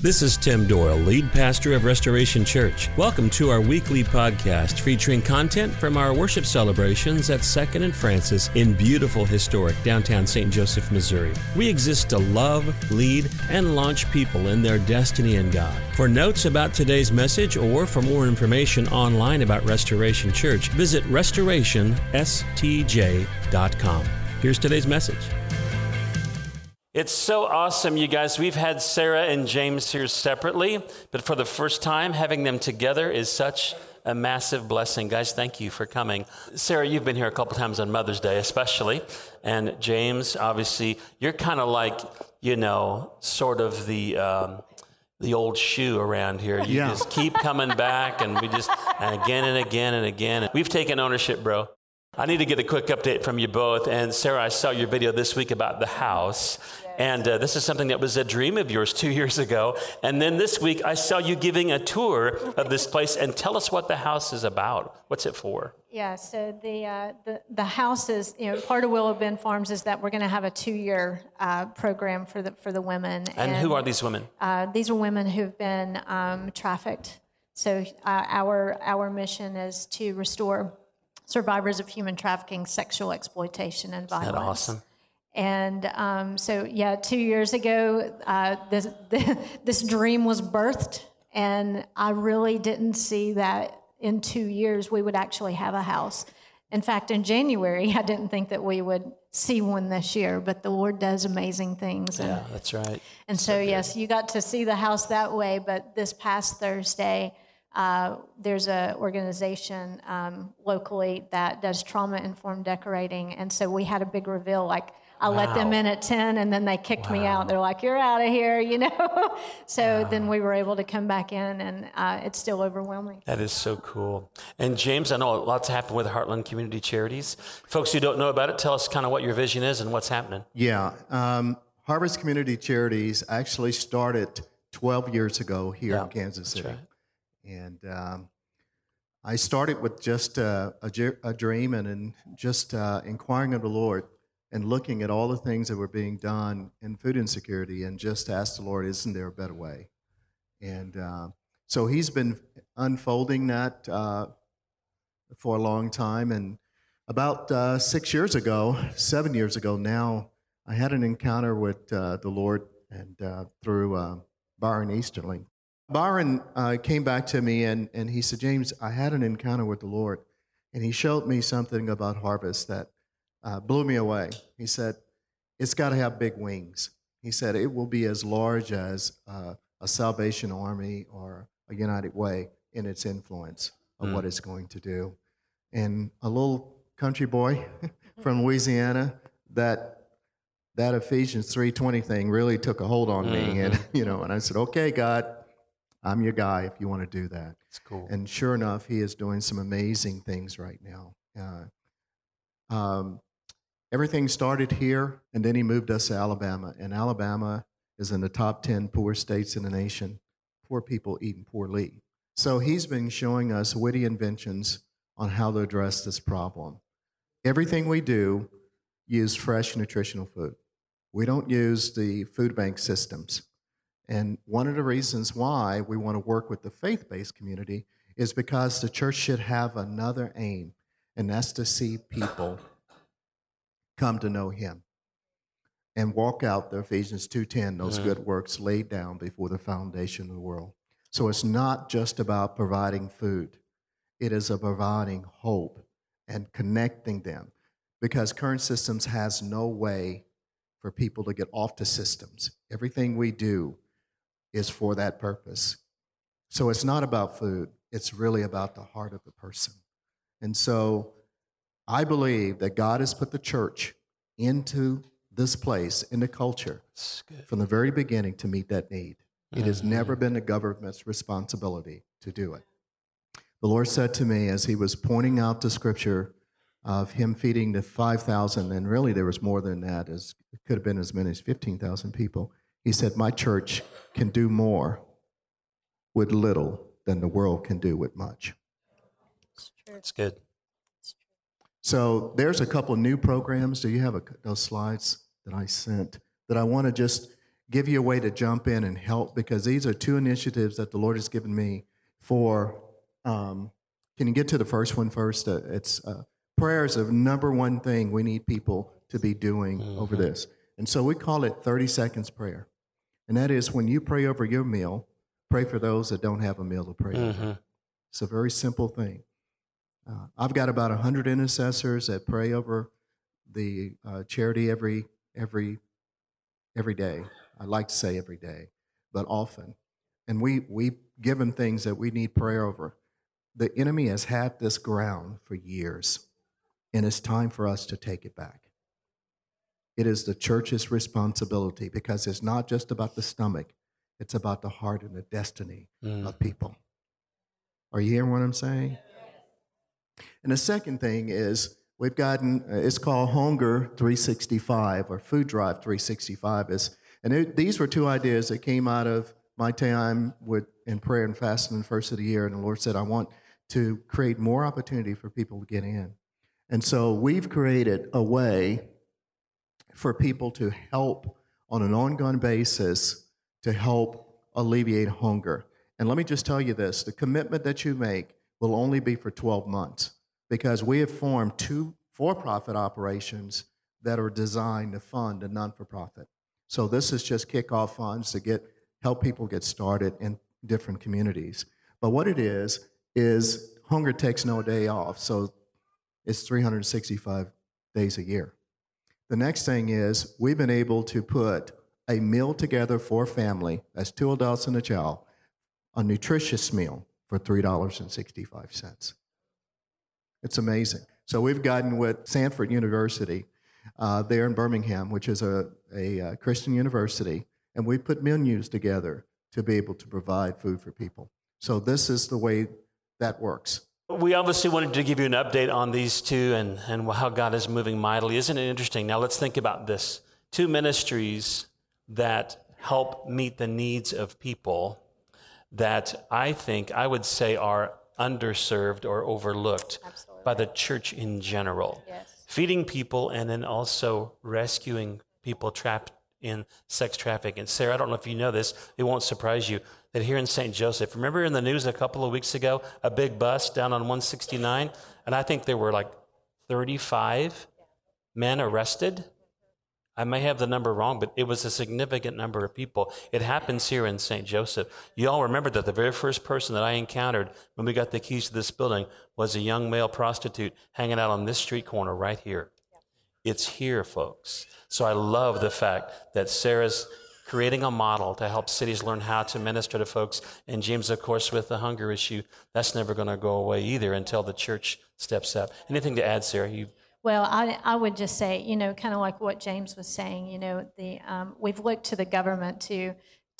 This is Tim Doyle, lead pastor of Restoration Church. Welcome to our weekly podcast featuring content from our worship celebrations at 2nd and Francis in beautiful, historic downtown St. Joseph, Missouri. We exist to love, lead, and launch people in their destiny in God. For notes about today's message or for more information online about Restoration Church, visit restorationstj.com. Here's today's message. It's so awesome, you guys. We've had Sarah and James here separately, but for the first time, having them together is such a massive blessing. Guys, thank you for coming. Sarah, you've been here a couple times on Mother's Day, especially. And James, obviously, you're kind of like, you know, sort of the. Um, the old shoe around here. You yeah. just keep coming back, and we just, and again and again and again. We've taken ownership, bro. I need to get a quick update from you both. And Sarah, I saw your video this week about the house. And uh, this is something that was a dream of yours two years ago. And then this week, I saw you giving a tour of this place. And tell us what the house is about. What's it for? Yeah, so the, uh, the, the house is, you know, part of Willow Bend Farms is that we're going to have a two year uh, program for the, for the women. And, and who are these women? Uh, these are women who've been um, trafficked. So uh, our, our mission is to restore survivors of human trafficking, sexual exploitation, and violence. Isn't that awesome? And um, so, yeah, two years ago, uh, this, this dream was birthed, and I really didn't see that in two years we would actually have a house. In fact, in January, I didn't think that we would see one this year, but the Lord does amazing things. And, yeah, that's right. And so, so yes, you got to see the house that way, but this past Thursday, uh, there's an organization um, locally that does trauma informed decorating. And so we had a big reveal like, I wow. let them in at 10 and then they kicked wow. me out. They're like, you're out of here, you know? so wow. then we were able to come back in and uh, it's still overwhelming. That is so cool. And James, I know a lots happened with Heartland Community Charities. Folks who don't know about it, tell us kind of what your vision is and what's happening. Yeah. Um, Harvest Community Charities actually started 12 years ago here yeah, in Kansas City. Right. And um, I started with just uh, a, a, dream and in just uh, inquiring of the Lord and looking at all the things that were being done in food insecurity and just asked the Lord, isn't there a better way? And uh, so he's been unfolding that uh, for a long time. And about uh, six years ago, seven years ago now, I had an encounter with uh, the Lord and through Byron Easterling. Byron uh, came back to me and, and he said, James, I had an encounter with the Lord, and he showed me something about harvest that uh, blew me away. He said, It's got to have big wings. He said, It will be as large as uh, a Salvation Army or a United Way in its influence of mm. what it's going to do. And a little country boy from Louisiana, that that Ephesians 3:20 thing really took a hold on mm-hmm. me and you know and I said okay God I'm your guy if you want to do that. It's cool. And sure enough, he is doing some amazing things right now. Uh, um, everything started here, and then he moved us to Alabama. And Alabama is in the top 10 poor states in the nation. Poor people eating poorly. So he's been showing us witty inventions on how to address this problem. Everything we do use fresh nutritional food. We don't use the food bank systems. And one of the reasons why we want to work with the faith based community is because the church should have another aim, and that's to see people come to know Him and walk out the Ephesians 2:10 those good works laid down before the foundation of the world. So it's not just about providing food. It is about providing hope and connecting them because current systems has no way for people to get off the systems. Everything we do is for that purpose. So it's not about food, it's really about the heart of the person. And so I believe that God has put the church into this place, into culture, from the very beginning to meet that need. It has mm-hmm. never been the government's responsibility to do it. The Lord said to me as He was pointing out the scripture of Him feeding the 5,000, and really there was more than that, as it could have been as many as 15,000 people. He said, My church can do more with little than the world can do with much. That's good. So there's a couple new programs. Do you have a, those slides that I sent that I want to just give you a way to jump in and help because these are two initiatives that the Lord has given me for. Um, can you get to the first one first? Uh, it's uh, prayer is the number one thing we need people to be doing mm-hmm. over this. And so we call it 30 seconds prayer. And that is when you pray over your meal, pray for those that don't have a meal to pray mm-hmm. over. It's a very simple thing. Uh, I've got about 100 intercessors that pray over the uh, charity every, every, every day. I like to say every day, but often. And we, we give them things that we need prayer over. The enemy has had this ground for years, and it's time for us to take it back. It is the church's responsibility because it's not just about the stomach, it's about the heart and the destiny mm. of people. Are you hearing what I'm saying? And the second thing is we've gotten, uh, it's called Hunger 365 or Food Drive 365. Is, and it, these were two ideas that came out of my time with, in prayer and fasting the first of the year. And the Lord said, I want to create more opportunity for people to get in. And so we've created a way for people to help on an ongoing basis to help alleviate hunger. And let me just tell you this the commitment that you make will only be for 12 months because we have formed two for profit operations that are designed to fund a non for profit. So this is just kickoff funds to get help people get started in different communities. But what it is is hunger takes no day off. So it's 365 days a year. The next thing is we've been able to put a meal together for a family, that's two adults and a child, a nutritious meal for $3.65. It's amazing. So we've gotten with Samford University uh, there in Birmingham, which is a, a, a uh, Christian university, and we put menus together to be able to provide food for people. So this is the way that works. We obviously wanted to give you an update on these two and, and how God is moving mightily. Isn't it interesting? Now let's think about this. Two ministries that help meet the needs of people that I think I would say are underserved or overlooked Absolutely. by the church in general. Yes. Feeding people and then also rescuing people trapped in sex trafficking. And Sarah, I don't know if you know this, it won't surprise you that here in St. Joseph, remember in the news a couple of weeks ago, a big bus down on 169? And I think there were like 35 men arrested. I may have the number wrong, but it was a significant number of people. It happens here in St. Joseph. You all remember that the very first person that I encountered when we got the keys to this building was a young male prostitute hanging out on this street corner right here. It's here, folks. So I love the fact that Sarah's creating a model to help cities learn how to minister to folks. And James, of course, with the hunger issue, that's never going to go away either until the church steps up. Anything to add, Sarah? You well, I, I would just say, you know, kind of like what James was saying, you know, the um, we've looked to the government to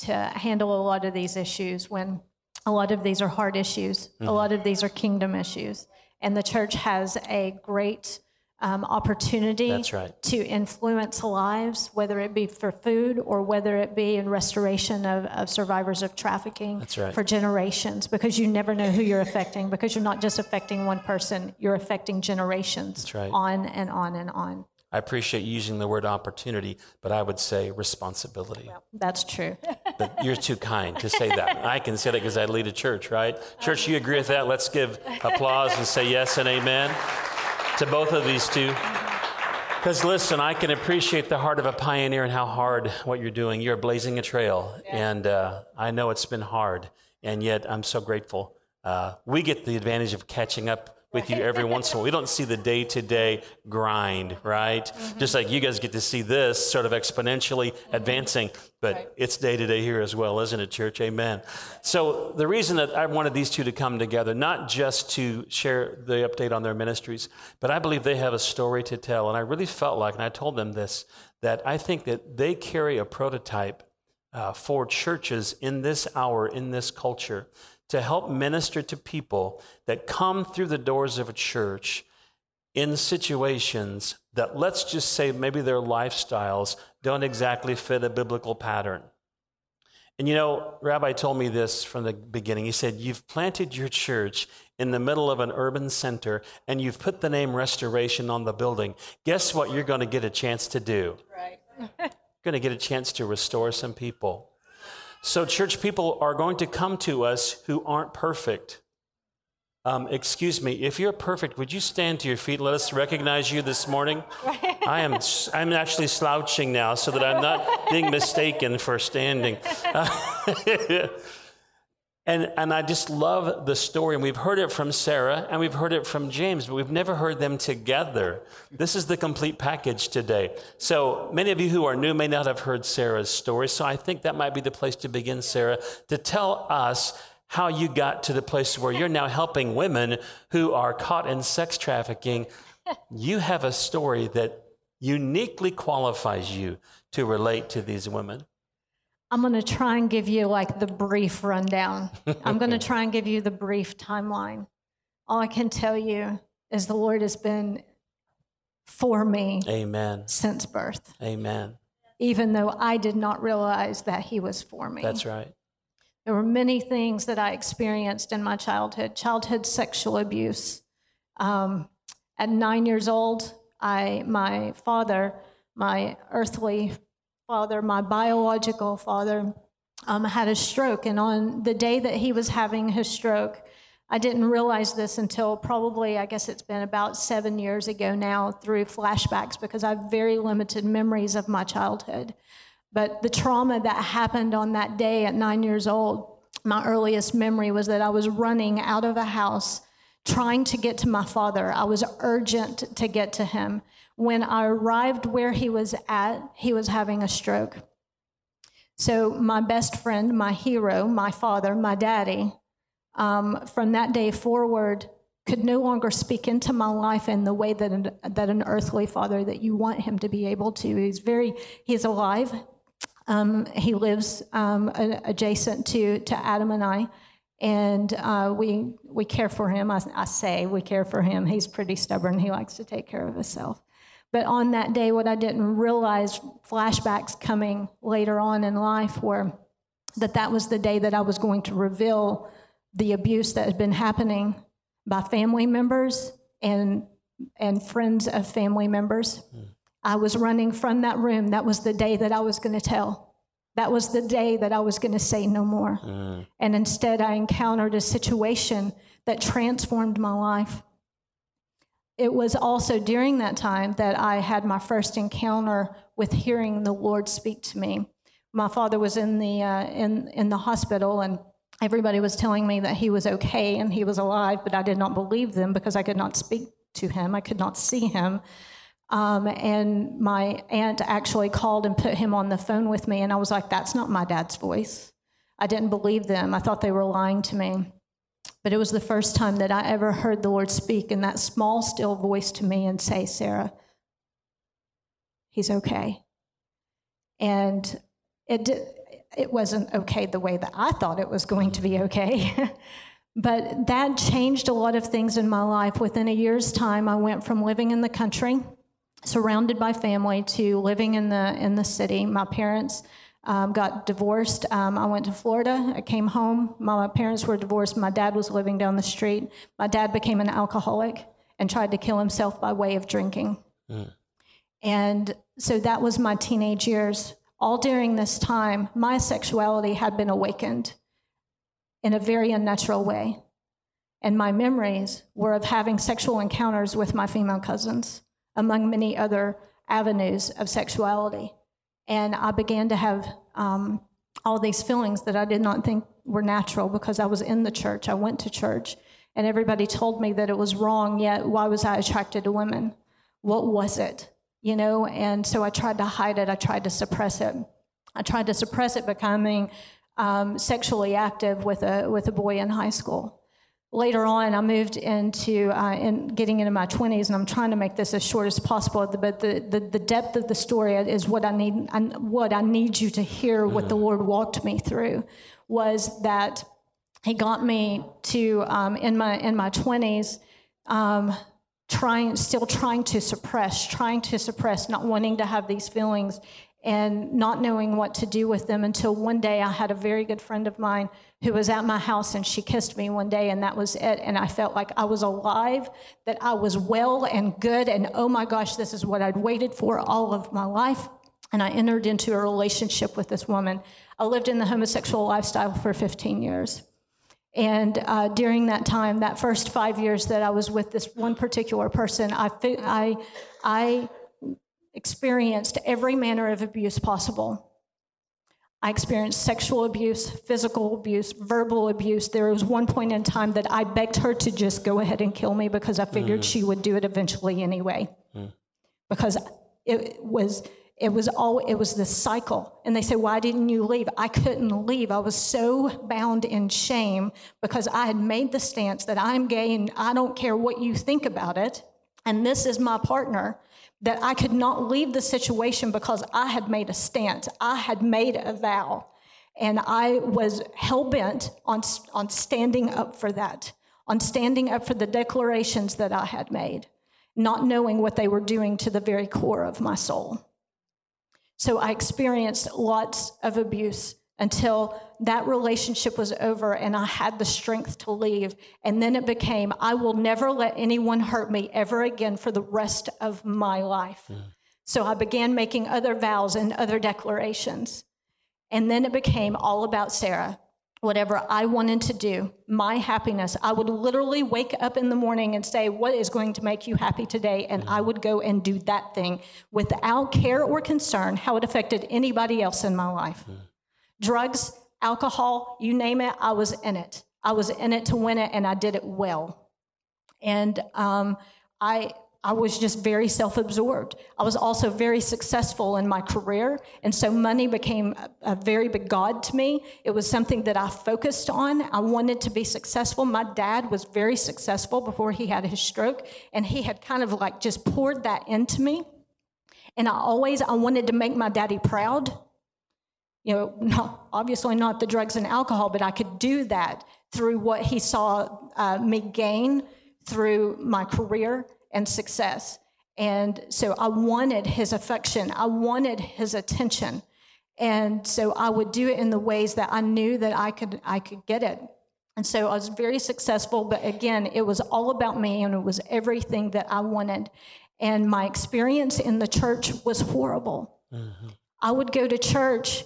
to handle a lot of these issues when a lot of these are hard issues, mm-hmm. a lot of these are kingdom issues, and the church has a great um, opportunity right. to influence lives, whether it be for food or whether it be in restoration of, of survivors of trafficking right. for generations, because you never know who you're affecting, because you're not just affecting one person, you're affecting generations right. on and on and on. I appreciate using the word opportunity, but I would say responsibility. Well, that's true. but you're too kind to say that. I can say that because I lead a church, right? Church, you agree with that? Let's give applause and say yes and amen to both of these two. Because listen, I can appreciate the heart of a pioneer and how hard what you're doing. You're blazing a trail, yeah. and uh, I know it's been hard, and yet I'm so grateful. Uh, we get the advantage of catching up with you every once in a while. We don't see the day to day grind, right? Mm-hmm. Just like you guys get to see this sort of exponentially mm-hmm. advancing, but right. it's day to day here as well, isn't it, church? Amen. So, the reason that I wanted these two to come together, not just to share the update on their ministries, but I believe they have a story to tell. And I really felt like, and I told them this, that I think that they carry a prototype uh, for churches in this hour, in this culture to help minister to people that come through the doors of a church in situations that, let's just say, maybe their lifestyles don't exactly fit a biblical pattern. And you know, Rabbi told me this from the beginning. He said, You've planted your church in the middle of an urban center and you've put the name restoration on the building. Guess what you're going to get a chance to do? Right. You're going to get a chance to restore some people. So, church people are going to come to us who aren't perfect. Um, excuse me, if you're perfect, would you stand to your feet? Let us recognize you this morning. I am I'm actually slouching now so that I'm not being mistaken for standing. And, and I just love the story. And we've heard it from Sarah and we've heard it from James, but we've never heard them together. This is the complete package today. So many of you who are new may not have heard Sarah's story. So I think that might be the place to begin, Sarah, to tell us how you got to the place where you're now helping women who are caught in sex trafficking. You have a story that uniquely qualifies you to relate to these women. I'm going to try and give you like the brief rundown. I'm going to try and give you the brief timeline. All I can tell you is the Lord has been for me Amen. since birth. Amen. Even though I did not realize that He was for me. That's right. There were many things that I experienced in my childhood childhood sexual abuse. Um, at nine years old, I, my father, my earthly father, my biological father, um, had a stroke. And on the day that he was having his stroke, I didn't realize this until probably, I guess it's been about seven years ago now through flashbacks because I have very limited memories of my childhood. But the trauma that happened on that day at nine years old, my earliest memory was that I was running out of a house trying to get to my father. I was urgent to get to him. When I arrived where he was at, he was having a stroke. So, my best friend, my hero, my father, my daddy, um, from that day forward, could no longer speak into my life in the way that an, that an earthly father that you want him to be able to. He's very, he's alive. Um, he lives um, adjacent to, to Adam and I, and uh, we, we care for him. I, I say we care for him. He's pretty stubborn. He likes to take care of himself. But on that day, what I didn't realize, flashbacks coming later on in life, were that that was the day that I was going to reveal the abuse that had been happening by family members and and friends of family members. Mm. I was running from that room. That was the day that I was going to tell. That was the day that I was going to say no more. Mm. And instead, I encountered a situation that transformed my life it was also during that time that I had my first encounter with hearing the Lord speak to me. My father was in the uh, in in the hospital, and everybody was telling me that he was okay and he was alive, but I did not believe them because I could not speak to him. I could not see him. Um, and my aunt actually called and put him on the phone with me, and I was like, "That's not my dad's voice." I didn't believe them. I thought they were lying to me. But it was the first time that I ever heard the Lord speak in that small, still voice to me and say, Sarah, he's okay. And it, it wasn't okay the way that I thought it was going to be okay. but that changed a lot of things in my life. Within a year's time, I went from living in the country, surrounded by family, to living in the, in the city. My parents um, got divorced. Um, I went to Florida. I came home. My, my parents were divorced. My dad was living down the street. My dad became an alcoholic and tried to kill himself by way of drinking. Mm. And so that was my teenage years. All during this time, my sexuality had been awakened in a very unnatural way. And my memories were of having sexual encounters with my female cousins, among many other avenues of sexuality. And I began to have um, all these feelings that I did not think were natural because I was in the church. I went to church, and everybody told me that it was wrong, yet why was I attracted to women? What was it? You know, and so I tried to hide it, I tried to suppress it. I tried to suppress it becoming um, sexually active with a, with a boy in high school later on, I moved into uh, in getting into my 20s, and I'm trying to make this as short as possible. But the, the, the depth of the story is what I need. I, what I need you to hear. What the mm. Lord walked me through was that He got me to um, in my in my 20s. Um, trying still trying to suppress trying to suppress not wanting to have these feelings and not knowing what to do with them until one day I had a very good friend of mine who was at my house and she kissed me one day and that was it. And I felt like I was alive, that I was well and good. And oh my gosh, this is what I'd waited for all of my life. and I entered into a relationship with this woman. I lived in the homosexual lifestyle for 15 years. And uh, during that time, that first five years that I was with this one particular person, I, I, I experienced every manner of abuse possible. I experienced sexual abuse, physical abuse, verbal abuse. There was one point in time that I begged her to just go ahead and kill me because I figured mm. she would do it eventually anyway. Mm. Because it was it was all it was this cycle and they say why didn't you leave i couldn't leave i was so bound in shame because i had made the stance that i'm gay and i don't care what you think about it and this is my partner that I could not leave the situation because I had made a stance, I had made a vow, and I was hell bent on, on standing up for that, on standing up for the declarations that I had made, not knowing what they were doing to the very core of my soul. So I experienced lots of abuse until that relationship was over and I had the strength to leave. And then it became, I will never let anyone hurt me ever again for the rest of my life. Yeah. So I began making other vows and other declarations. And then it became all about Sarah. Whatever I wanted to do, my happiness, I would literally wake up in the morning and say, What is going to make you happy today? And I would go and do that thing without care or concern how it affected anybody else in my life. Yeah drugs, alcohol, you name it, I was in it. I was in it to win it, and I did it well. And um, I, I was just very self absorbed. I was also very successful in my career, and so money became a, a, very big God to me. It was something that I focused on. I wanted to be successful. My dad was very successful before he had his stroke, and he had kind of like just poured that into me. And I always I wanted to make my daddy proud you know, not, obviously not the drugs and alcohol, but I could do that through what he saw uh, me gain through my career and success. And so I wanted his affection, I wanted his attention. And so I would do it in the ways that I knew that I could I could get it. And so I was very successful, but again, it was all about me and it was everything that I wanted. And my experience in the church was horrible. Mm-hmm. I would go to church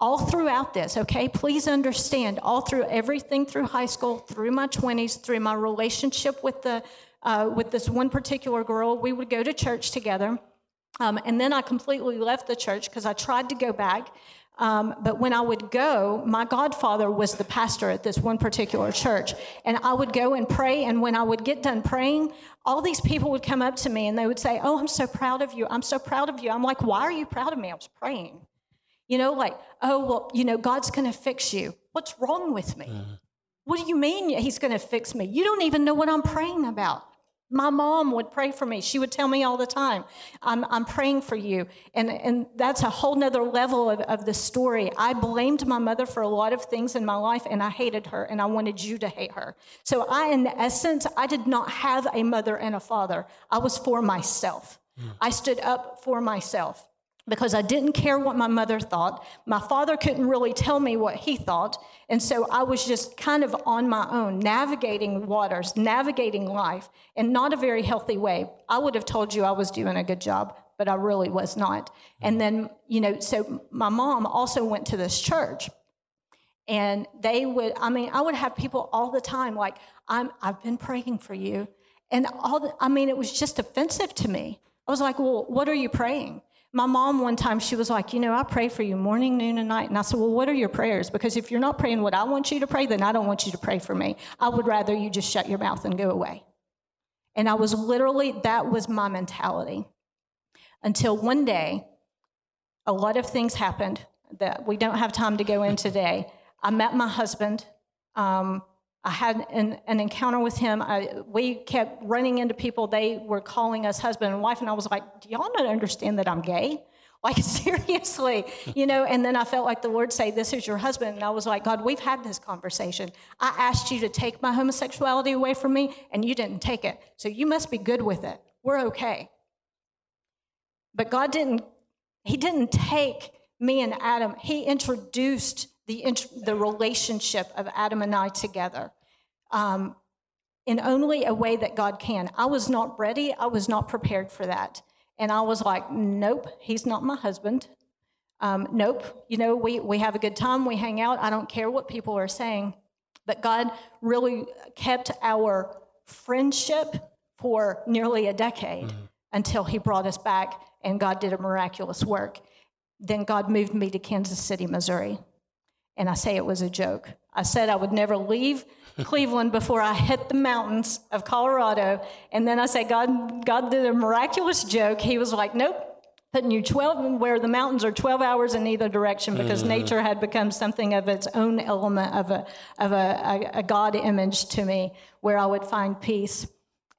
all throughout this, okay? Please understand, all through everything through high school, through my 20s, through my relationship with, the, uh, with this one particular girl, we would go to church together. Um, and then I completely left the church because I tried to go back. Um, but when I would go, my godfather was the pastor at this one particular church. And I would go and pray. And when I would get done praying, all these people would come up to me and they would say, Oh, I'm so proud of you. I'm so proud of you. I'm like, Why are you proud of me? I was praying. You know, like, oh, well, you know, God's going to fix you. What's wrong with me? Uh-huh. What do you mean he's going to fix me? You don't even know what I'm praying about. My mom would pray for me. She would tell me all the time, I'm, I'm praying for you. And, and that's a whole nother level of, of the story. I blamed my mother for a lot of things in my life, and I hated her, and I wanted you to hate her. So I, in essence, I did not have a mother and a father. I was for myself. Mm. I stood up for myself because I didn't care what my mother thought. My father couldn't really tell me what he thought. And so I was just kind of on my own, navigating waters, navigating life in not a very healthy way. I would have told you I was doing a good job, but I really was not. And then, you know, so my mom also went to this church. And they would, I mean, I would have people all the time like, I'm, I've been praying for you. And all the, I mean, it was just offensive to me. I was like, well, what are you praying? My mom, one time, she was like, You know, I pray for you morning, noon, and night. And I said, Well, what are your prayers? Because if you're not praying what I want you to pray, then I don't want you to pray for me. I would rather you just shut your mouth and go away. And I was literally, that was my mentality. Until one day, a lot of things happened that we don't have time to go in today. I met my husband. Um, I had an, an encounter with him. I, we kept running into people. They were calling us husband and wife, and I was like, "Do y'all not understand that I'm gay?" Like seriously, you know. And then I felt like the Lord say, "This is your husband," and I was like, "God, we've had this conversation. I asked you to take my homosexuality away from me, and you didn't take it. So you must be good with it. We're okay." But God didn't. He didn't take me and Adam. He introduced the, the relationship of Adam and I together um, in only a way that God can. I was not ready, I was not prepared for that. And I was like, nope, he's not my husband. Um, nope, you know, we, we have a good time, we hang out. I don't care what people are saying. But God really kept our friendship for nearly a decade mm-hmm. until He brought us back and God did a miraculous work. Then God moved me to Kansas City, Missouri. And I say it was a joke. I said I would never leave Cleveland before I hit the mountains of Colorado. And then I said, God, God did a miraculous joke. He was like, nope, putting you 12 where the mountains are 12 hours in either direction because mm. nature had become something of its own element of a, of a, a, a God image to me where I would find peace.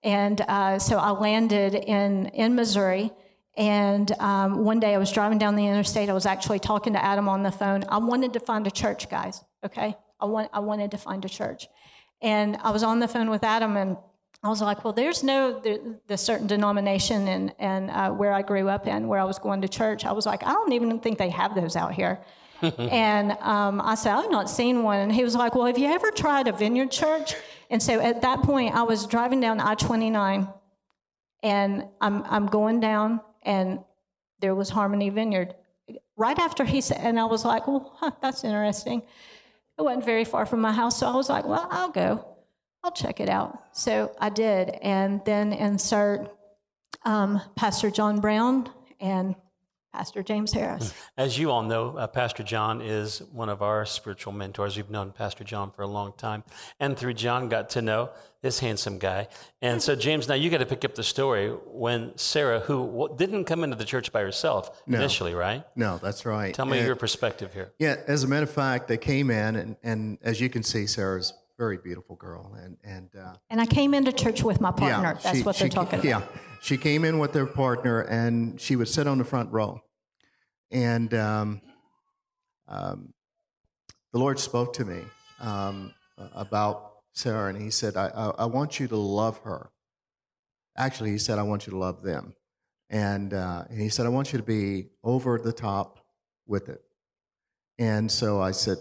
And uh, so I landed in, in Missouri. And um, one day I was driving down the interstate. I was actually talking to Adam on the phone. I wanted to find a church, guys, okay? I, want, I wanted to find a church. And I was on the phone with Adam, and I was like, well, there's no the, the certain denomination and and uh, where I grew up in, where I was going to church. I was like, I don't even think they have those out here. and um, I said, I've not seen one. And he was like, Well, have you ever tried a vineyard church? And so at that point, I was driving down I 29, and I'm I'm going down, and there was Harmony Vineyard. Right after he said, and I was like, Well, huh, that's interesting. It wasn't very far from my house, so I was like, Well, I'll go. I'll check it out. So I did, and then insert um, Pastor John Brown and Pastor James Harris. As you all know, uh, Pastor John is one of our spiritual mentors. We've known Pastor John for a long time, and through John, got to know this handsome guy. And so, James, now you got to pick up the story when Sarah, who didn't come into the church by herself no. initially, right? No, that's right. Tell me and, your perspective here. Yeah, as a matter of fact, they came in, and, and as you can see, Sarah's very beautiful girl, and and uh, and I came into church with my partner. Yeah, That's she, what they're she, talking about. Yeah, she came in with their partner, and she would sit on the front row, and um, um, the Lord spoke to me um, about Sarah, and He said, I, I, I, want you to love her." Actually, He said, "I want you to love them," and, uh, and He said, "I want you to be over the top with it." And so I said,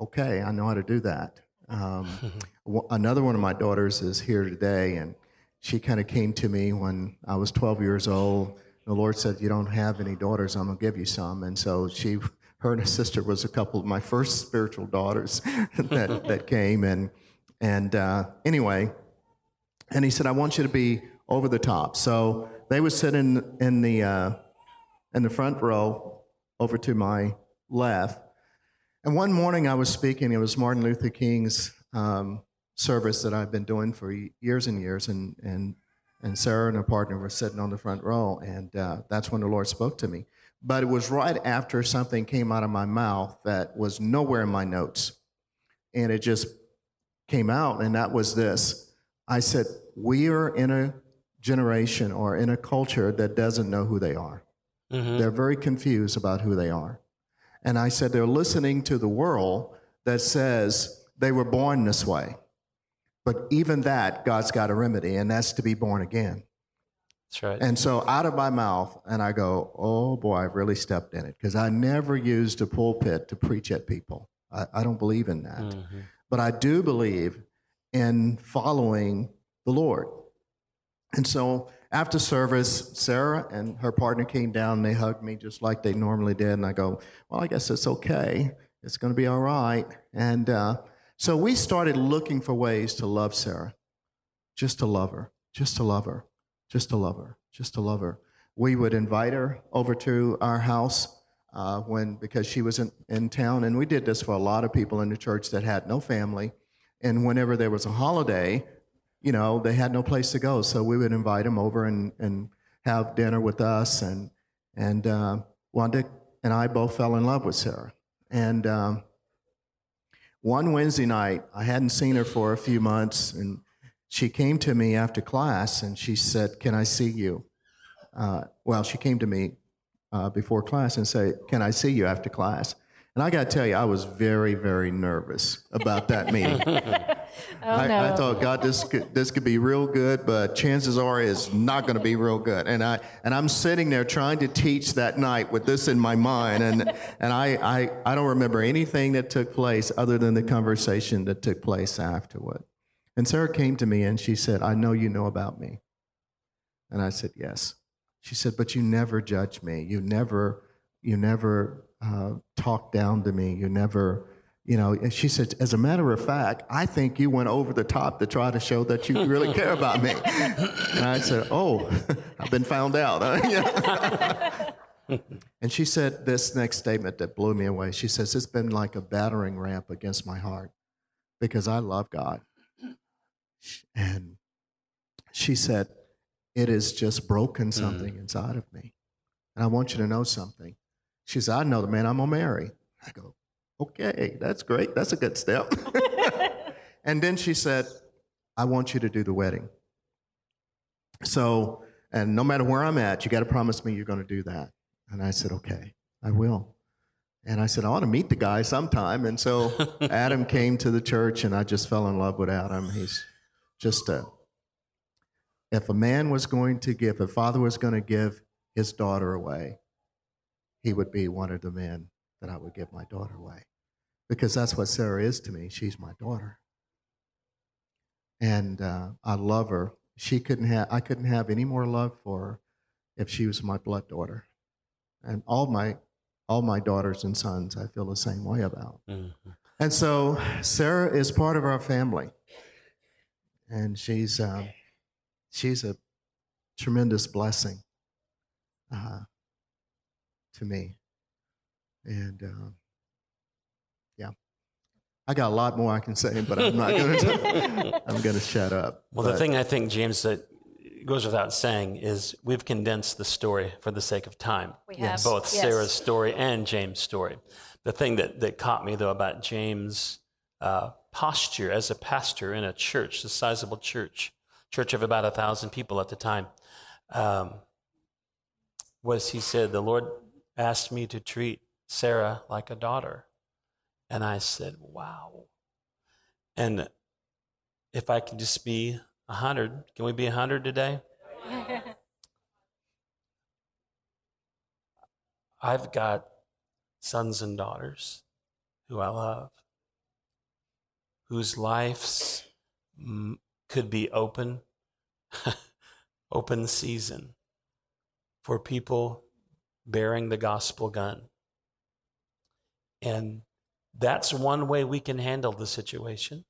"Okay, I know how to do that." Um, another one of my daughters is here today, and she kind of came to me when I was 12 years old. The Lord said, "You don't have any daughters. I'm gonna give you some." And so she, her and her sister was a couple of my first spiritual daughters that that came. And and uh, anyway, and he said, "I want you to be over the top." So they would sit in in the uh, in the front row over to my left, and one morning I was speaking, it was Martin Luther King's um, service that I've been doing for years and years, and, and, and Sarah and her partner were sitting on the front row, and uh, that's when the Lord spoke to me. But it was right after something came out of my mouth that was nowhere in my notes, and it just came out, and that was this. I said, We are in a generation or in a culture that doesn't know who they are. Mm-hmm. They're very confused about who they are. And I said, they're listening to the world that says they were born this way. But even that, God's got a remedy, and that's to be born again. That's right. And so out of my mouth, and I go, oh boy, I've really stepped in it because I never used a pulpit to preach at people. I, I don't believe in that. Mm-hmm. But I do believe in following the Lord. And so after service, Sarah and her partner came down and they hugged me just like they normally did. And I go, Well, I guess it's okay. It's going to be all right. And uh, so we started looking for ways to love Sarah, just to love her, just to love her, just to love her, just to love her. We would invite her over to our house uh, when because she was in, in town, and we did this for a lot of people in the church that had no family. And whenever there was a holiday, you know, they had no place to go. So we would invite them over and, and have dinner with us. And, and uh, Wanda and I both fell in love with Sarah. And um, one Wednesday night, I hadn't seen her for a few months, and she came to me after class and she said, Can I see you? Uh, well, she came to me uh, before class and said, Can I see you after class? And I got to tell you, I was very, very nervous about that meeting. oh, I, no. I, thought, God, this could, this could be real good, but chances are it's not going to be real good. And I and I'm sitting there trying to teach that night with this in my mind, and and I, I I don't remember anything that took place other than the conversation that took place afterward. And Sarah came to me and she said, "I know you know about me," and I said, "Yes." She said, but you never judge me. You never, you never uh, talk down to me. You never, you know. And she said, as a matter of fact, I think you went over the top to try to show that you really care about me. and I said, oh, I've been found out. and she said this next statement that blew me away. She says, it's been like a battering ramp against my heart because I love God. And she said, It has just broken mm-hmm. something mm. inside of me. And I want you to know something. She said, I know the man I'm going to marry. I go, Okay, that's great. That's a good step. and then she said, I want you to do the wedding. So, and no matter where I'm at, you got to promise me you're going to do that. And I said, Okay, I will. And I said, I want to meet the guy sometime. And so Adam came to the church, and I just fell in love with Adam. He's just a, if a man was going to give, if a father was going to give his daughter away, he would be one of the men that I would give my daughter away. Because that's what Sarah is to me. She's my daughter. And uh, I love her. She couldn't have, I couldn't have any more love for her if she was my blood daughter. And all my, all my daughters and sons, I feel the same way about. Mm-hmm. And so Sarah is part of our family and she's um, she's a tremendous blessing uh, to me. And uh, yeah, I got a lot more I can say, but I'm not going to. I'm going to shut up. Well, but, the thing I think, James, that goes without saying is we've condensed the story for the sake of time. We have both yes. Sarah's story and James' story. The thing that that caught me though about James' uh, posture as a pastor in a church, a sizable church, church of about a thousand people at the time, um, was he said, The Lord asked me to treat Sarah like a daughter. And I said, Wow. And if I can just be a hundred, can we be a hundred today? I've got sons and daughters who I love whose lives mm, could be open, open season for people bearing the gospel gun. And that's one way we can handle the situation.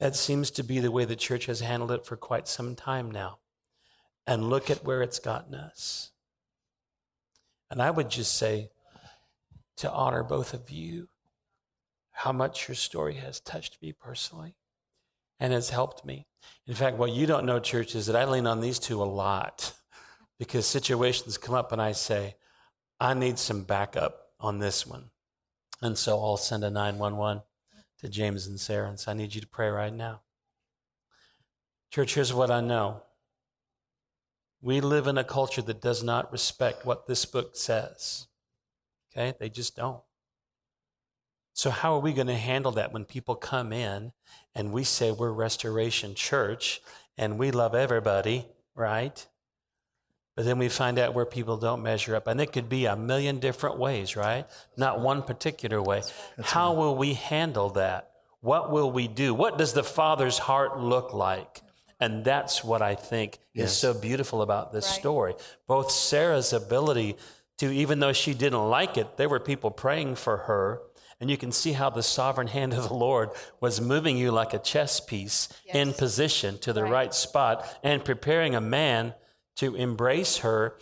That seems to be the way the church has handled it for quite some time now. And look at where it's gotten us. And I would just say to honor both of you how much your story has touched me personally and has helped me. In fact, what you don't know, church, is that I lean on these two a lot because situations come up and I say, I need some backup on this one. And so I'll send a 911 to James and Sarah and say, I need you to pray right now. Church, here's what I know. We live in a culture that does not respect what this book says. Okay? They just don't. So, how are we going to handle that when people come in and we say we're Restoration Church and we love everybody, right? But then we find out where people don't measure up. And it could be a million different ways, right? Not one particular way. That's how right. will we handle that? What will we do? What does the Father's heart look like? And that's what I think yes. is so beautiful about this right. story. Both Sarah's ability to, even though she didn't like it, there were people praying for her and you can see how the sovereign hand of the Lord was moving you like a chess piece yes. in position to the right. right spot and preparing a man to embrace her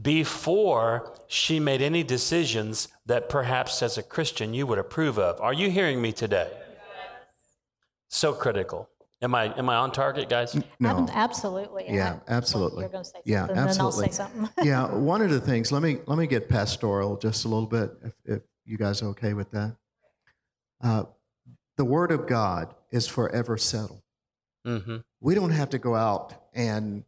before she made any decisions that perhaps as a Christian you would approve of. Are you hearing me today? Yes. So critical. Am I am I on target, guys? No, absolutely. Yeah, absolutely. You're going to say yeah, something, absolutely. Then I'll say something. yeah, one of the things. Let me let me get pastoral just a little bit, if, if you guys are okay with that? Uh, the Word of God is forever settled. Mm-hmm. We don't have to go out and,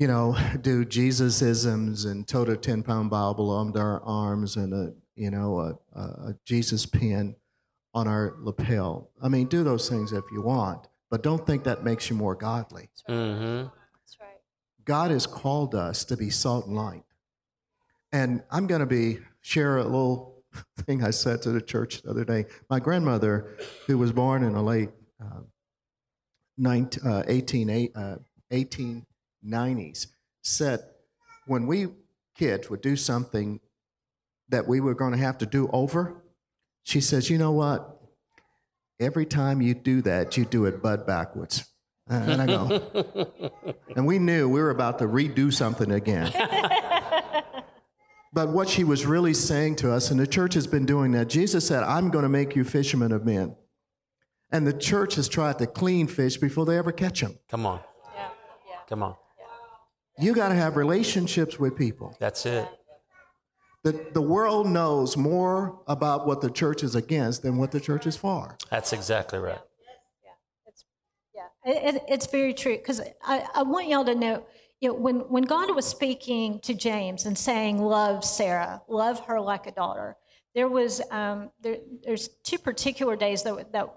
you know, do Jesus isms and tote a 10 pound Bible under our arms and a, you know, a, a Jesus pin on our lapel. I mean, do those things if you want, but don't think that makes you more godly. That's right. Mm-hmm. That's right. God has called us to be salt and light. And I'm going to be share a little thing I said to the church the other day. My grandmother, who was born in the late uh, 19, uh, 18, uh, 1890s, said when we kids would do something that we were going to have to do over, she says, You know what? Every time you do that, you do it butt backwards. And I go, and we knew we were about to redo something again. but what she was really saying to us, and the church has been doing that, Jesus said, I'm going to make you fishermen of men. And the church has tried to clean fish before they ever catch them. Come on. Yeah. yeah. Come on. You got to have relationships with people. That's it. The, the world knows more about what the church is against than what the church is for. That's exactly right. Yeah, it's, yeah. It, it's very true because I, I want y'all to know you know, when, when God was speaking to James and saying, Love Sarah, love her like a daughter, there was um, there, there's two particular days that, that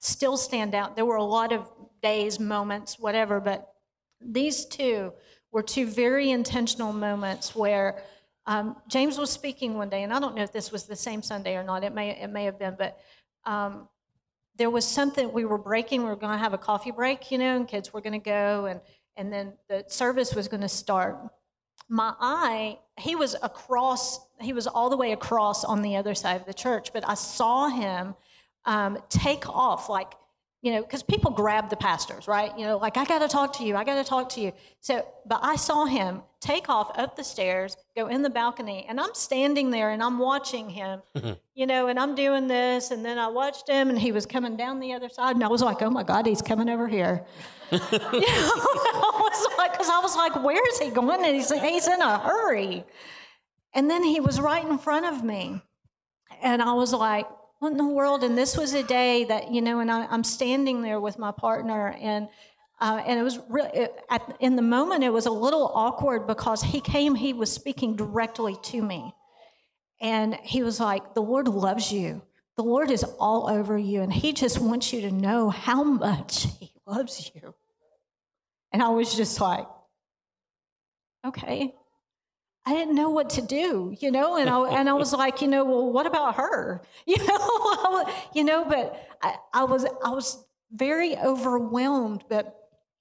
still stand out. There were a lot of days, moments, whatever, but these two were two very intentional moments where um, James was speaking one day, and I don't know if this was the same Sunday or not. It may it may have been, but um, there was something we were breaking. We were going to have a coffee break, you know, and kids were going to go, and and then the service was going to start. My eye, he was across. He was all the way across on the other side of the church, but I saw him um, take off like you know, because people grab the pastors, right? You know, like, I got to talk to you, I got to talk to you. So, but I saw him take off up the stairs, go in the balcony, and I'm standing there and I'm watching him, you know, and I'm doing this. And then I watched him and he was coming down the other side, and I was like, oh my God, he's coming over here. you know, I was like, because I was like, where is he going? And he's, he's in a hurry. And then he was right in front of me. And I was like, what in the world? And this was a day that, you know, and I, am standing there with my partner, and uh, and it was really, it, at, in the moment, it was a little awkward because he came, he was speaking directly to me. And he was like, The Lord loves you. The Lord is all over you, and He just wants you to know how much He loves you. And I was just like, Okay. I didn't know what to do, you know, and I, and I was like, you know, well, what about her, you know, you know, but I, I was I was very overwhelmed, but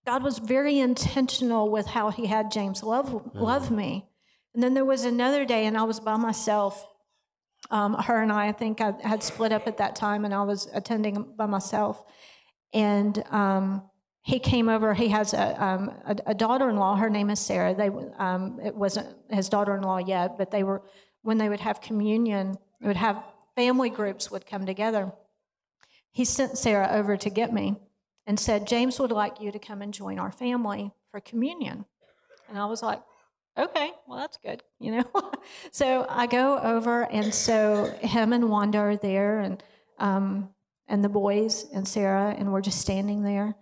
God was very intentional with how He had James love mm-hmm. love me. And then there was another day, and I was by myself. Um, her and I, I think I had split up at that time, and I was attending by myself. And um, he came over. He has a, um, a, a, daughter-in-law. Her name is Sarah. They um, it wasn't his daughter-in-law yet, but they were when they would have communion. They would have family groups would come together. He sent Sarah over to get me and said, "James would like you to come and join our family for communion." And I was like, "Okay, well that's good," you know. so I go over, and so him and Wanda are there, and um, and the boys and Sarah, and we're just standing there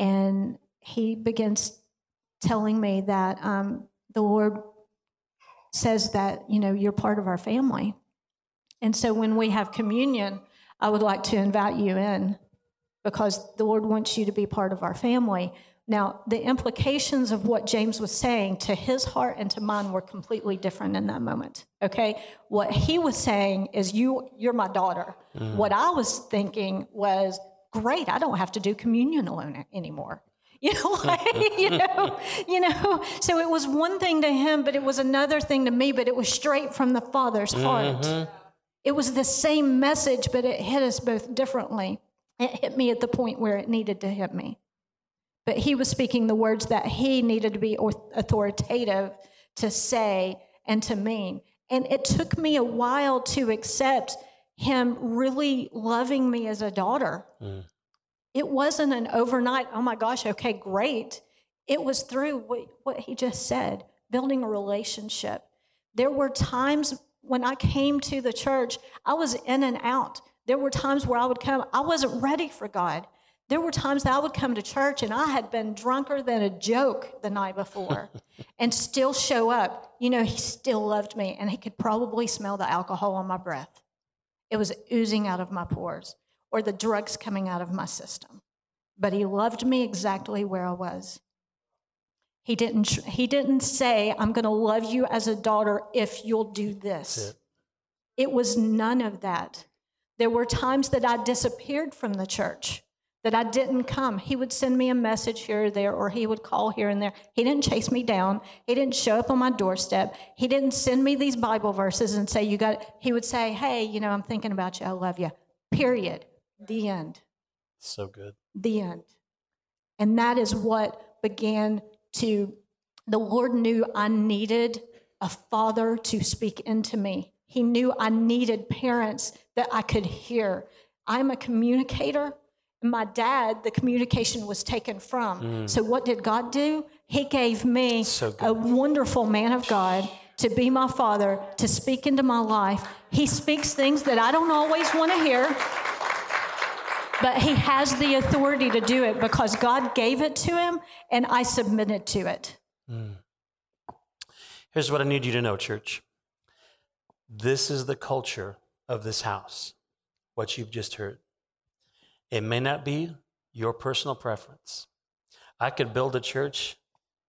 and he begins telling me that um, the Lord says that, you know, you're part of our family. And so when we have communion, I would like to invite you in because the Lord wants you to be part of our family. Now, the implications of what James was saying to his heart and to mine were completely different in that moment. Okay? What he was saying is you you're my daughter. Mm. What I was thinking was great, I don't have to do communion alone anymore. You know, like, you know, you know. So it was one thing to him, but it was another thing to me. But it was straight from the Father's heart. Mm-hmm. It was the same message, but it hit us both differently. It hit me at the point where it needed to hit me. But he was speaking the words that he needed to be authoritative to say and to mean. And it took me a while to accept him really loving me as a daughter. Mm. It wasn't an overnight, oh my gosh, okay, great. It was through what, what he just said, building a relationship. There were times when I came to the church, I was in and out. There were times where I would come, I wasn't ready for God. There were times that I would come to church and I had been drunker than a joke the night before and still show up. You know, he still loved me and he could probably smell the alcohol on my breath. It was oozing out of my pores or the drugs coming out of my system. But he loved me exactly where I was. He didn't, he didn't say, I'm going to love you as a daughter if you'll do this. It. it was none of that. There were times that I disappeared from the church that I didn't come. He would send me a message here or there, or he would call here and there. He didn't chase me down. He didn't show up on my doorstep. He didn't send me these Bible verses and say, You got, he would say, Hey, you know, I'm thinking about you. I love you. Period. The end. So good. The end. And that is what began to, the Lord knew I needed a father to speak into me. He knew I needed parents that I could hear. I'm a communicator. My dad, the communication was taken from. Mm. So, what did God do? He gave me so a wonderful man of God to be my father, to speak into my life. He speaks things that I don't always want to hear, but he has the authority to do it because God gave it to him and I submitted to it. Mm. Here's what I need you to know, church. This is the culture of this house, what you've just heard. It may not be your personal preference. I could build a church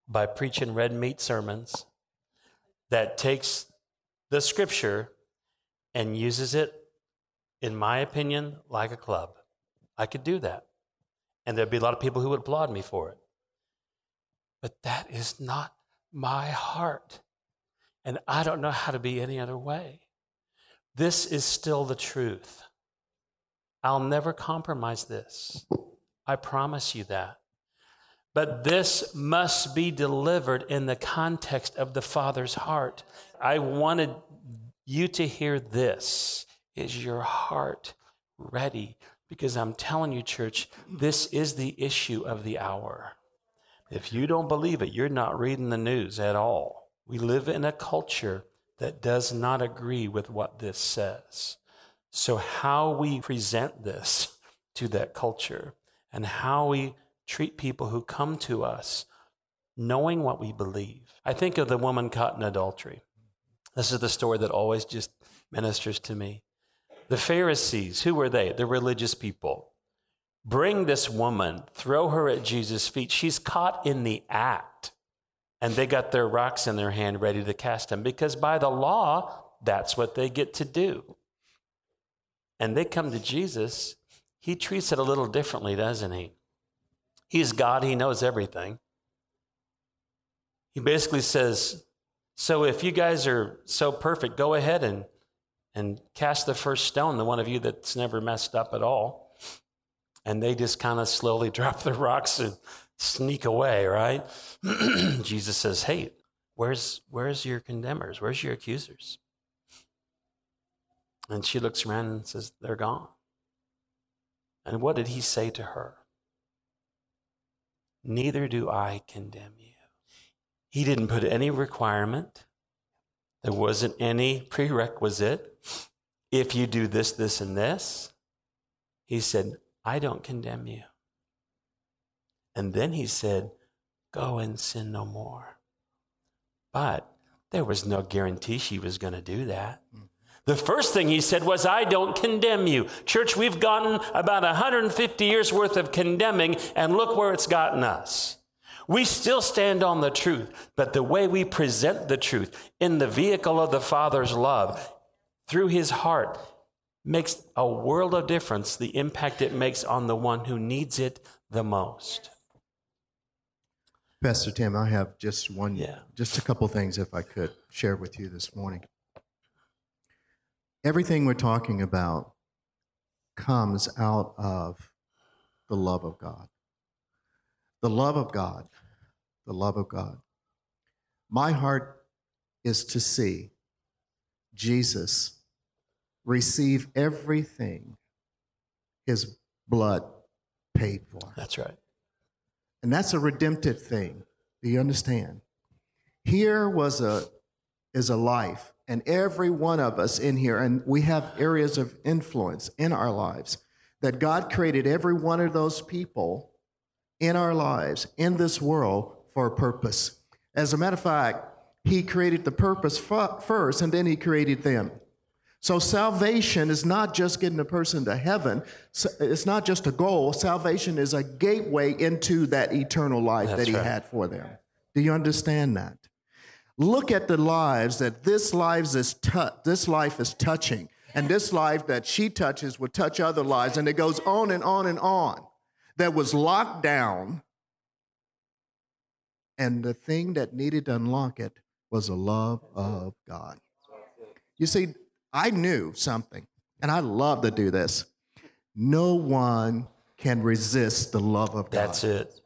by preaching red meat sermons that takes the scripture and uses it, in my opinion, like a club. I could do that. And there'd be a lot of people who would applaud me for it. But that is not my heart. And I don't know how to be any other way. This is still the truth. I'll never compromise this. I promise you that. But this must be delivered in the context of the Father's heart. I wanted you to hear this. Is your heart ready? Because I'm telling you, church, this is the issue of the hour. If you don't believe it, you're not reading the news at all. We live in a culture that does not agree with what this says. So, how we present this to that culture and how we treat people who come to us knowing what we believe. I think of the woman caught in adultery. This is the story that always just ministers to me. The Pharisees, who were they? The religious people. Bring this woman, throw her at Jesus' feet. She's caught in the act and they got their rocks in their hand ready to cast them because by the law, that's what they get to do. And they come to Jesus. He treats it a little differently, doesn't he? He's God, he knows everything. He basically says, So if you guys are so perfect, go ahead and, and cast the first stone, the one of you that's never messed up at all. And they just kind of slowly drop the rocks and sneak away, right? Jesus says, Hey, where's, where's your condemners? Where's your accusers? And she looks around and says, They're gone. And what did he say to her? Neither do I condemn you. He didn't put any requirement, there wasn't any prerequisite. If you do this, this, and this, he said, I don't condemn you. And then he said, Go and sin no more. But there was no guarantee she was going to do that. Hmm. The first thing he said was, I don't condemn you. Church, we've gotten about 150 years worth of condemning, and look where it's gotten us. We still stand on the truth, but the way we present the truth in the vehicle of the Father's love through his heart makes a world of difference, the impact it makes on the one who needs it the most. Pastor Tim, I have just one, yeah. just a couple things if I could share with you this morning. Everything we're talking about comes out of the love of God. The love of God. The love of God. My heart is to see Jesus receive everything his blood paid for. That's right. And that's a redemptive thing. Do you understand? Here was a is a life, and every one of us in here, and we have areas of influence in our lives that God created every one of those people in our lives, in this world, for a purpose. As a matter of fact, He created the purpose first, and then He created them. So salvation is not just getting a person to heaven. It's not just a goal. Salvation is a gateway into that eternal life That's that he right. had for them. Do you understand that? Look at the lives that this life is tu- this life is touching. And this life that she touches will touch other lives and it goes on and on and on. that was locked down. And the thing that needed to unlock it was the love of God. You see, I knew something, and I love to do this. No one can resist the love of God. That's it.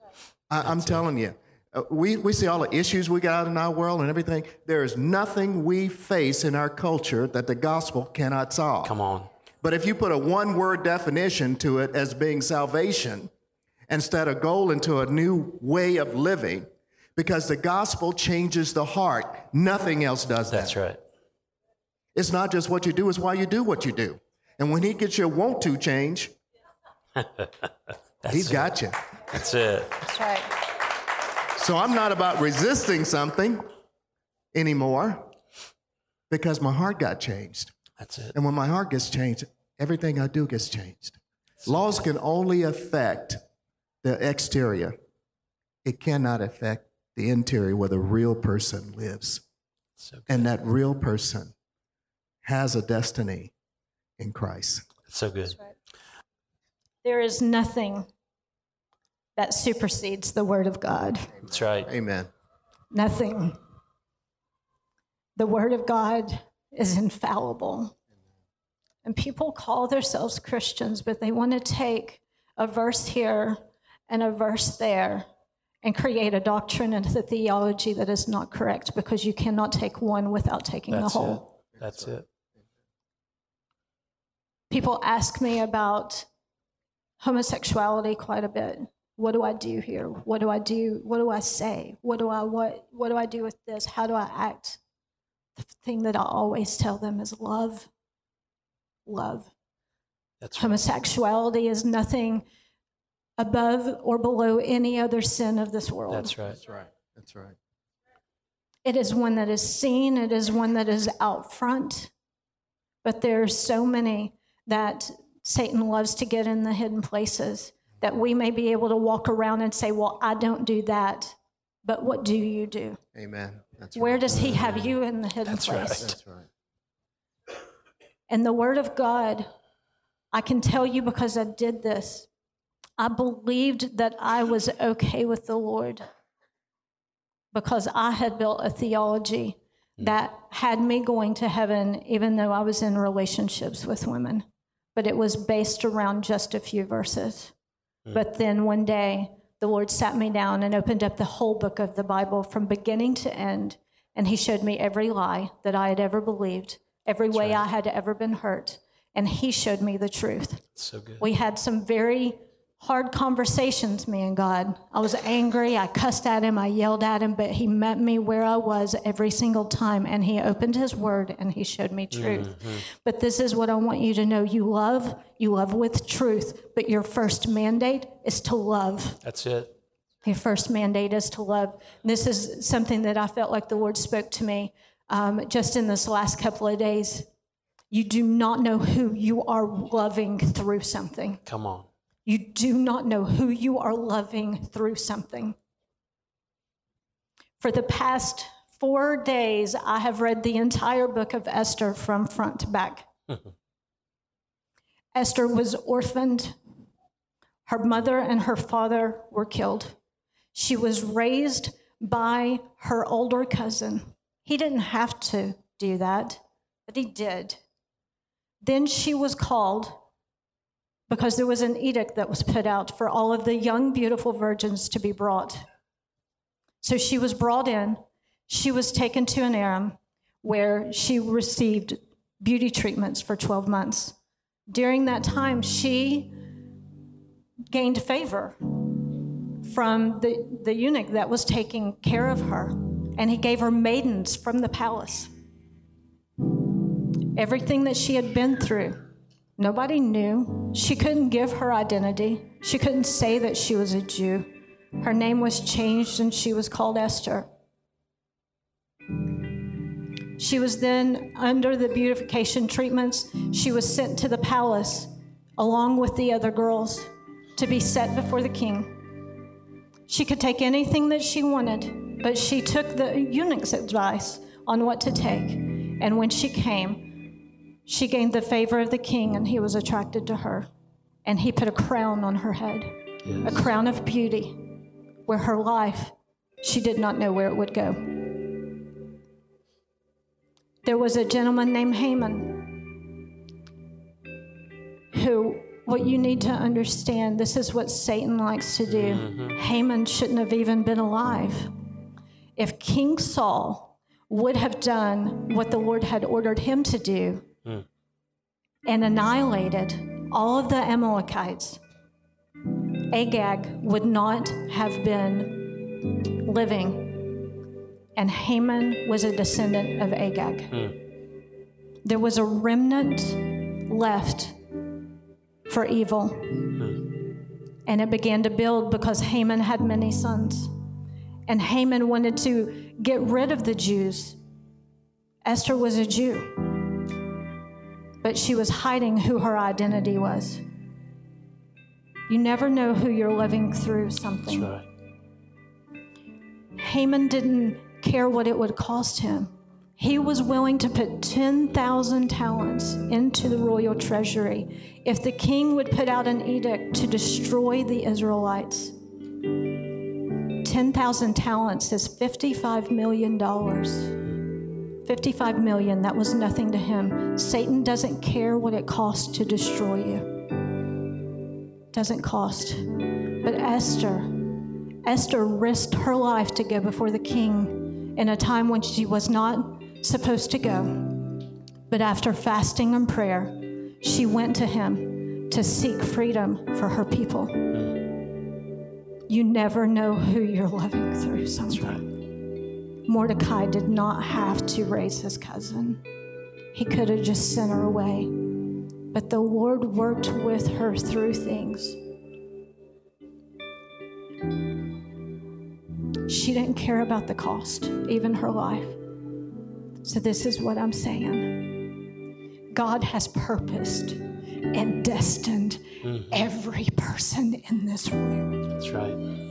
I, am telling you, uh, we, we see all the issues we got in our world and everything. There is nothing we face in our culture that the gospel cannot solve. Come on. But if you put a one word definition to it as being salvation instead of goal into a new way of living, because the gospel changes the heart, nothing else does that. That's right. It's not just what you do, it's why you do what you do. And when he gets your want to change, he's got you. That's it. That's right. So I'm not about resisting something anymore because my heart got changed. That's it. And when my heart gets changed, everything I do gets changed. Laws can only affect the exterior, it cannot affect the interior where the real person lives. So good. And that real person has a destiny in Christ. so good. There is nothing that supersedes the Word of God. That's right. Amen. Nothing. The Word of God is infallible. And people call themselves Christians, but they want to take a verse here and a verse there and create a doctrine and a theology that is not correct because you cannot take one without taking That's the it. whole. That's it. People ask me about homosexuality quite a bit. What do I do here? What do I do? What do I say? What do I what what do I do with this? How do I act? The thing that I always tell them is love. Love. That's right. Homosexuality is nothing above or below any other sin of this world. That's right. That's right. That's right. It is one that is seen, it is one that is out front. But there are so many that Satan loves to get in the hidden places that we may be able to walk around and say, Well, I don't do that. But what do you do? Amen. That's Where right. does he have you in the hidden That's place? right. That's right. And the Word of God, I can tell you because I did this. I believed that I was okay with the Lord because I had built a theology hmm. that had me going to heaven, even though I was in relationships with women. But it was based around just a few verses. Mm. But then one day, the Lord sat me down and opened up the whole book of the Bible from beginning to end. And He showed me every lie that I had ever believed, every way I had ever been hurt. And He showed me the truth. So good. We had some very hard conversations, me and God. I was angry. I cussed at him. I yelled at him, but he met me where I was every single time. And he opened his word and he showed me truth. But this is what I want you to know you love, you love with truth, but your first mandate is to love. That's it. Your first mandate is to love. This is something that I felt like the Lord spoke to me um, just in this last couple of days. You do not know who you are loving through something. Come on. You do not know who you are loving through something. For the past four days, I have read the entire book of Esther from front to back. Hmm. Esther was orphaned. Her mother and her father were killed. She was raised by her older cousin. He didn't have to do that, but he did. Then she was called because there was an edict that was put out for all of the young, beautiful virgins to be brought. So she was brought in. She was taken to an harem where she received beauty treatments for 12 months. During that time, she gained favor from the, the eunuch that was taking care of her, and he gave her maidens from the palace. Everything that she had been through, nobody knew. She couldn't give her identity, she couldn't say that she was a Jew. Her name was changed, and she was called Esther. She was then under the beautification treatments. She was sent to the palace along with the other girls to be set before the king. She could take anything that she wanted, but she took the eunuch's advice on what to take. And when she came, she gained the favor of the king, and he was attracted to her. And he put a crown on her head. a crown of beauty, where her life, she did not know where it would go. There was a gentleman named Haman who, what you need to understand, this is what Satan likes to do. Mm-hmm. Haman shouldn't have even been alive. If King Saul would have done what the Lord had ordered him to do Mm. and annihilated all of the Amalekites, Agag would not have been living. And Haman was a descendant of Agag. Mm. There was a remnant left for evil. Mm. And it began to build because Haman had many sons. And Haman wanted to get rid of the Jews. Esther was a Jew, but she was hiding who her identity was. You never know who you're living through something. That's right. Haman didn't care what it would cost him. He was willing to put 10,000 talents into the royal treasury if the king would put out an edict to destroy the Israelites. 10,000 talents is $55 million. 55 million, that was nothing to him. Satan doesn't care what it costs to destroy you. Doesn't cost. But Esther, Esther risked her life to go before the king in a time when she was not supposed to go. But after fasting and prayer, she went to him to seek freedom for her people. You never know who you're living through something. Mordecai did not have to raise his cousin. He could have just sent her away. But the Lord worked with her through things. She didn't care about the cost, even her life. So, this is what I'm saying God has purposed and destined mm-hmm. every person in this room. That's right.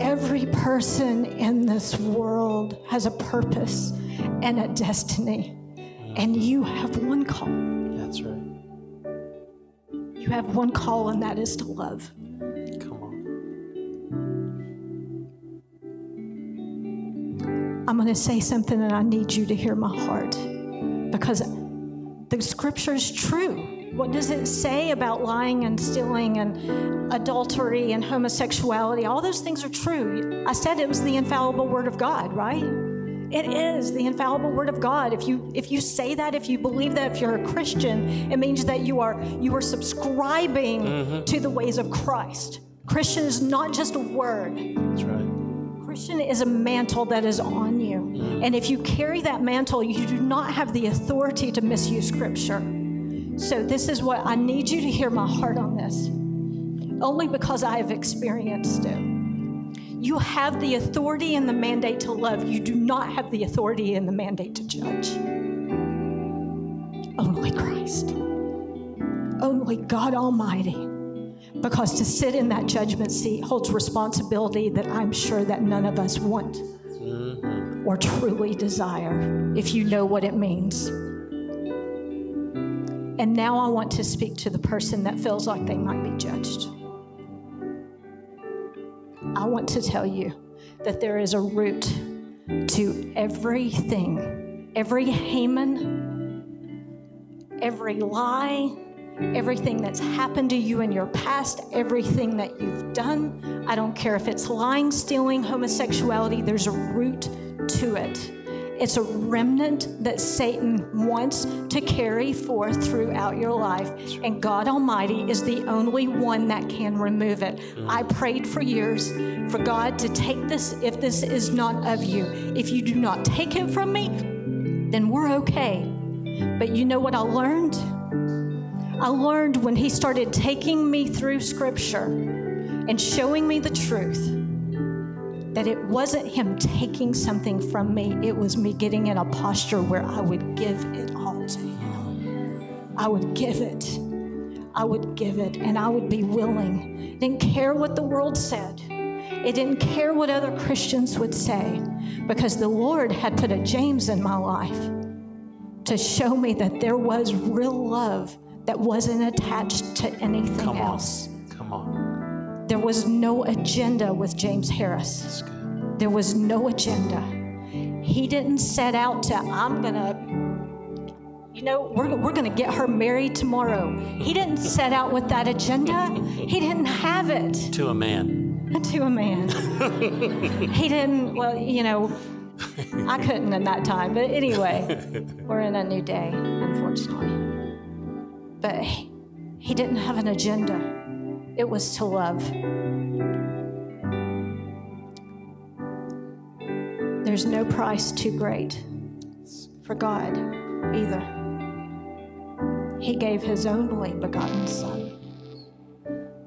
Every person in this world has a purpose and a destiny. And you have one call. That's right. You have one call, and that is to love. Come on. I'm going to say something, and I need you to hear my heart because the scripture is true. What does it say about lying and stealing and adultery and homosexuality? All those things are true. I said it was the infallible word of God, right? It is the infallible word of God. If you if you say that, if you believe that, if you're a Christian, it means that you are you are subscribing mm-hmm. to the ways of Christ. Christian is not just a word. That's right. Christian is a mantle that is on you. Mm. And if you carry that mantle, you do not have the authority to misuse scripture. So, this is what I need you to hear my heart on this, only because I have experienced it. You have the authority and the mandate to love, you do not have the authority and the mandate to judge. Only Christ, only God Almighty because to sit in that judgment seat holds responsibility that I'm sure that none of us want mm-hmm. or truly desire if you know what it means. And now I want to speak to the person that feels like they might be judged. I want to tell you that there is a root to everything, every Haman, every lie, everything that's happened to you in your past, everything that you've done. I don't care if it's lying, stealing, homosexuality, there's a root to it. It's a remnant that Satan wants to carry forth throughout your life. And God Almighty is the only one that can remove it. Mm. I prayed for years for God to take this if this is not of you. If you do not take it from me, then we're okay. But you know what I learned? I learned when he started taking me through scripture and showing me the truth that it wasn't him taking something from me, it was me getting in a posture where I would give it all to him. I would give it. I would give it, and I would be willing. Didn't care what the world said. It didn't care what other Christians would say because the Lord had put a James in my life to show me that there was real love that wasn't attached to anything Come on. else. Come on. There was no agenda with James Harris. There was no agenda. He didn't set out to, I'm going to, you know, we're, we're going to get her married tomorrow. He didn't set out with that agenda. He didn't have it. To a man. To a man. he didn't, well, you know, I couldn't in that time. But anyway, we're in a new day, unfortunately. But he, he didn't have an agenda, it was to love. There's no price too great for God either. He gave his only begotten Son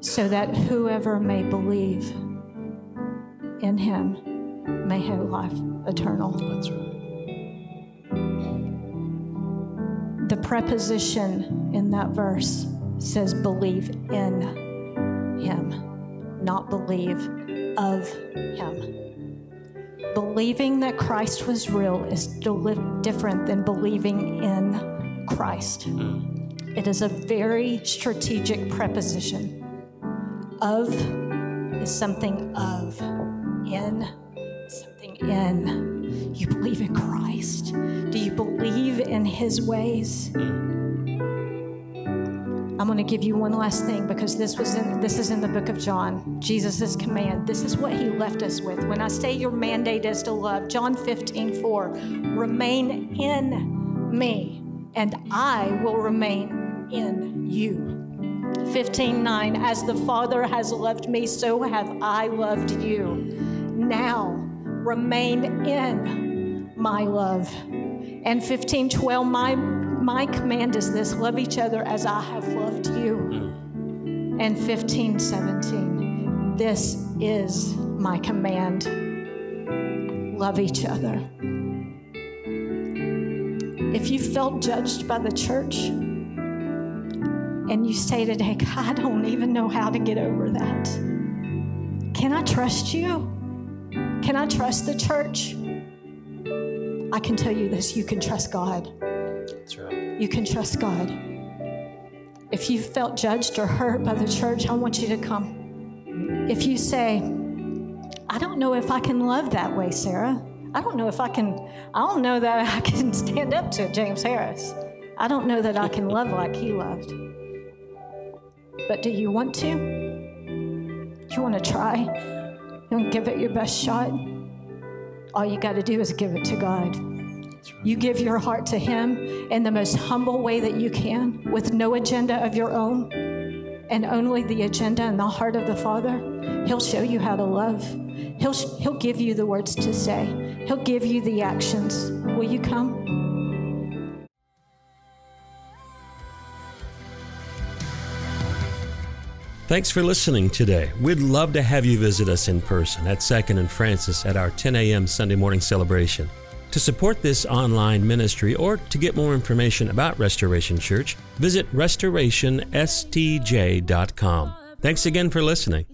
so that whoever may believe in him may have life eternal. That's right. The preposition in that verse says believe in him, not believe of him. Believing that Christ was real is different than believing in Christ. Mm. It is a very strategic preposition. Of is something of, in something in. You believe in Christ? Do you believe in his ways? Mm. I'm going to give you one last thing because this was in this is in the book of John. Jesus' command. This is what he left us with. When I say your mandate is to love, John 15, 4, remain in me, and I will remain in you. 15, 9, as the Father has loved me, so have I loved you. Now remain in my love. And 15, 12, my my command is this love each other as I have loved you. And 15, 17, this is my command love each other. If you felt judged by the church and you say today, God, I don't even know how to get over that, can I trust you? Can I trust the church? I can tell you this you can trust God. Right you can trust God. If you felt judged or hurt by the church, I want you to come. If you say, I don't know if I can love that way, Sarah. I don't know if I can, I don't know that I can stand up to James Harris. I don't know that I can love like he loved. But do you want to? Do you want to try? You want to give it your best shot? All you got to do is give it to God. You give your heart to Him in the most humble way that you can, with no agenda of your own, and only the agenda and the heart of the Father. He'll show you how to love. He'll, he'll give you the words to say, He'll give you the actions. Will you come? Thanks for listening today. We'd love to have you visit us in person at 2nd and Francis at our 10 a.m. Sunday morning celebration. To support this online ministry or to get more information about Restoration Church, visit restorationstj.com. Thanks again for listening.